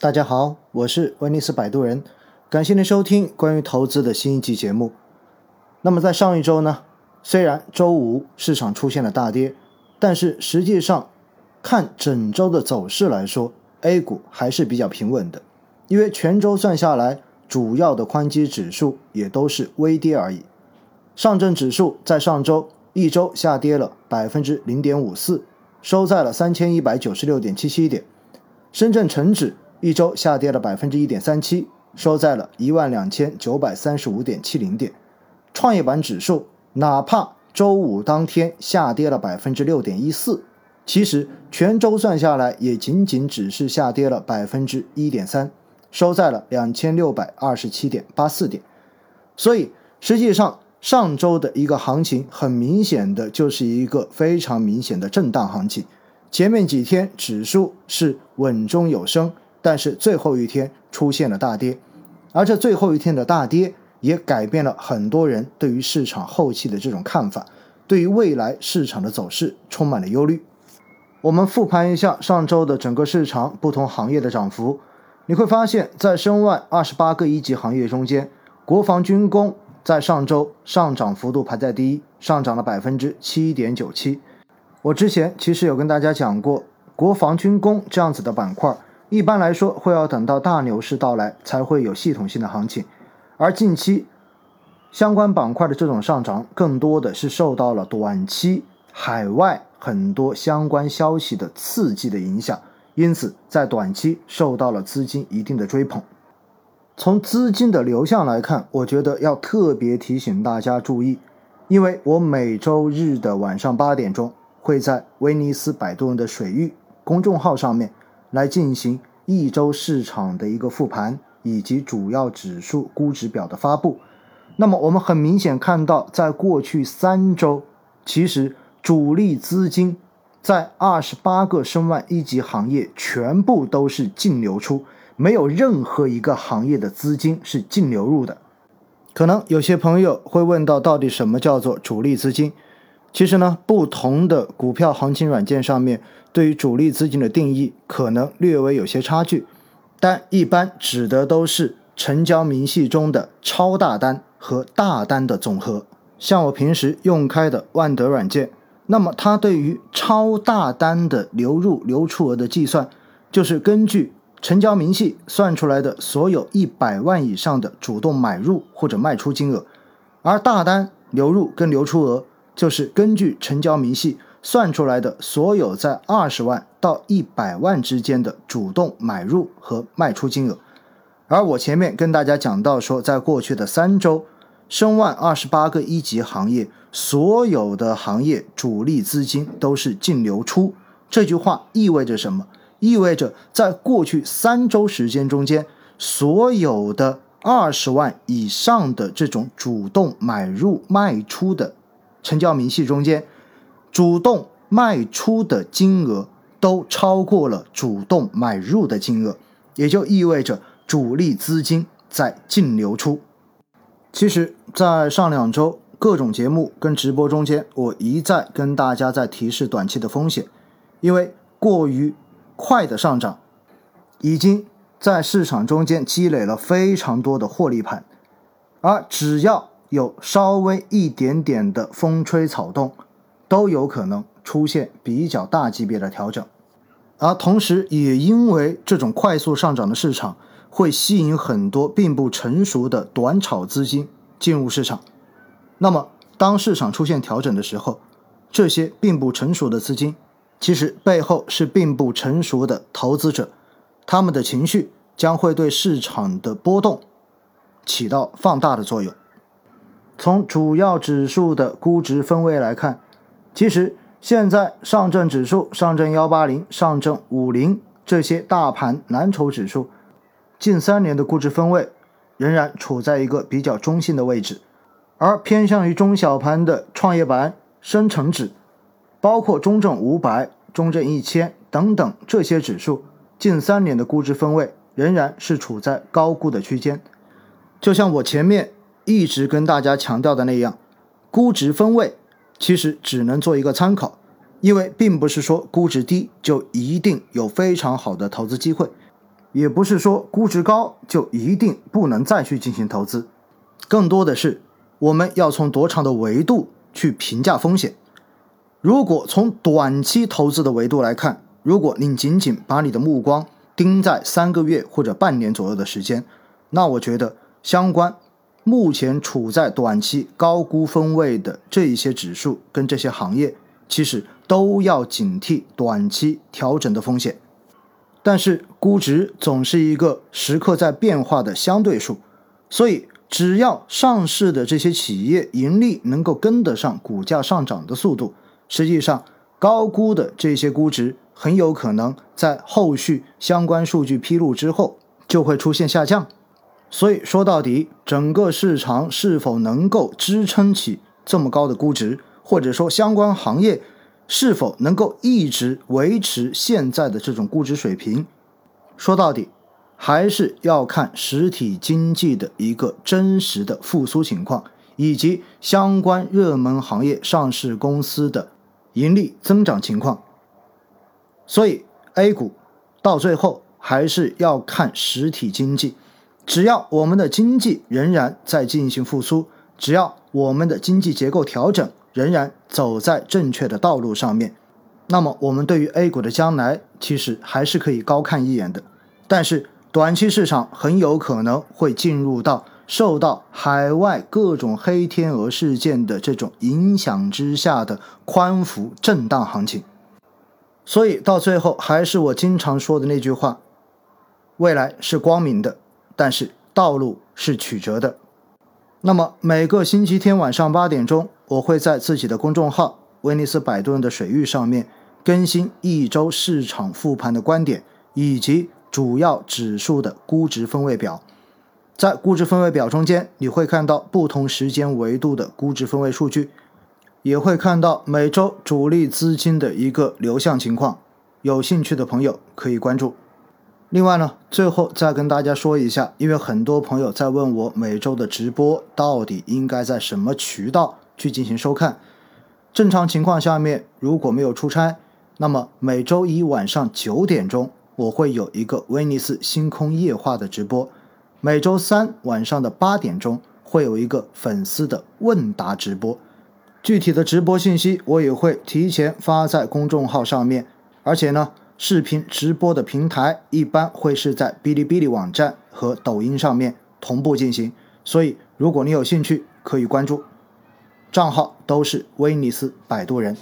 大家好，我是威尼斯摆渡人，感谢您收听关于投资的新一期节目。那么在上一周呢，虽然周五市场出现了大跌，但是实际上看整周的走势来说，A 股还是比较平稳的，因为全周算下来，主要的宽基指数也都是微跌而已。上证指数在上周一周下跌了百分之零点五四，收在了三千一百九十六点七七点。深圳成指一周下跌了百分之一点三七，收在了一万两千九百三十五点七零点。创业板指数哪怕周五当天下跌了百分之六点一四，其实全周算下来也仅仅只是下跌了百分之一点三，收在了两千六百二十七点八四点。所以实际上上周的一个行情，很明显的就是一个非常明显的震荡行情。前面几天指数是稳中有升。但是最后一天出现了大跌，而这最后一天的大跌也改变了很多人对于市场后期的这种看法，对于未来市场的走势充满了忧虑。我们复盘一下上周的整个市场不同行业的涨幅，你会发现在申万二十八个一级行业中间，国防军工在上周上涨幅度排在第一，上涨了百分之七点九七。我之前其实有跟大家讲过，国防军工这样子的板块。一般来说，会要等到大牛市到来才会有系统性的行情，而近期相关板块的这种上涨，更多的是受到了短期海外很多相关消息的刺激的影响，因此在短期受到了资金一定的追捧。从资金的流向来看，我觉得要特别提醒大家注意，因为我每周日的晚上八点钟会在威尼斯摆渡人的水域公众号上面。来进行一周市场的一个复盘，以及主要指数估值表的发布。那么我们很明显看到，在过去三周，其实主力资金在二十八个申万一级行业全部都是净流出，没有任何一个行业的资金是净流入的。可能有些朋友会问到，到底什么叫做主力资金？其实呢，不同的股票行情软件上面对于主力资金的定义可能略微有些差距，但一般指的都是成交明细中的超大单和大单的总和。像我平时用开的万德软件，那么它对于超大单的流入流出额的计算，就是根据成交明细算出来的所有一百万以上的主动买入或者卖出金额，而大单流入跟流出额。就是根据成交明细算出来的所有在二十万到一百万之间的主动买入和卖出金额，而我前面跟大家讲到说，在过去的三周，申万二十八个一级行业所有的行业主力资金都是净流出，这句话意味着什么？意味着在过去三周时间中间，所有的二十万以上的这种主动买入卖出的。成交明细中间，主动卖出的金额都超过了主动买入的金额，也就意味着主力资金在净流出。其实，在上两周各种节目跟直播中间，我一再跟大家在提示短期的风险，因为过于快的上涨，已经在市场中间积累了非常多的获利盘，而只要。有稍微一点点的风吹草动，都有可能出现比较大级别的调整，而同时也因为这种快速上涨的市场，会吸引很多并不成熟的短炒资金进入市场。那么，当市场出现调整的时候，这些并不成熟的资金，其实背后是并不成熟的投资者，他们的情绪将会对市场的波动起到放大的作用。从主要指数的估值分位来看，其实现在上证指数、上证幺八零、上证五零这些大盘蓝筹指数，近三年的估值分位仍然处在一个比较中性的位置，而偏向于中小盘的创业板、深成指，包括中证五百、中证一千等等这些指数，近三年的估值分位仍然是处在高估的区间，就像我前面。一直跟大家强调的那样，估值分位其实只能做一个参考，因为并不是说估值低就一定有非常好的投资机会。也不是说估值高就一定不能再去进行投资，更多的是我们要从多长的维度去评价风险。如果从短期投资的维度来看，如果你仅仅把你的目光盯在三个月或者半年左右的时间，那我觉得相关目前处在短期高估分位的这一些指数跟这些行业，其实都要警惕短期调整的风险。但是估值总是一个时刻在变化的相对数，所以只要上市的这些企业盈利能够跟得上股价上涨的速度，实际上高估的这些估值很有可能在后续相关数据披露之后就会出现下降。所以说到底，整个市场是否能够支撑起这么高的估值，或者说相关行业？是否能够一直维持现在的这种估值水平？说到底，还是要看实体经济的一个真实的复苏情况，以及相关热门行业上市公司的盈利增长情况。所以，A 股到最后还是要看实体经济。只要我们的经济仍然在进行复苏，只要我们的经济结构调整。仍然走在正确的道路上面，那么我们对于 A 股的将来其实还是可以高看一眼的。但是短期市场很有可能会进入到受到海外各种黑天鹅事件的这种影响之下的宽幅震荡行情。所以到最后还是我经常说的那句话：未来是光明的，但是道路是曲折的。那么每个星期天晚上八点钟。我会在自己的公众号“威尼斯摆渡人的水域”上面更新一周市场复盘的观点，以及主要指数的估值分位表。在估值分位表中间，你会看到不同时间维度的估值分位数据，也会看到每周主力资金的一个流向情况。有兴趣的朋友可以关注。另外呢，最后再跟大家说一下，因为很多朋友在问我每周的直播到底应该在什么渠道。去进行收看。正常情况下面，如果没有出差，那么每周一晚上九点钟，我会有一个威尼斯星空夜话的直播；每周三晚上的八点钟，会有一个粉丝的问答直播。具体的直播信息，我也会提前发在公众号上面。而且呢，视频直播的平台一般会是在哔哩哔哩网站和抖音上面同步进行。所以，如果你有兴趣，可以关注。账号都是威尼斯摆渡人。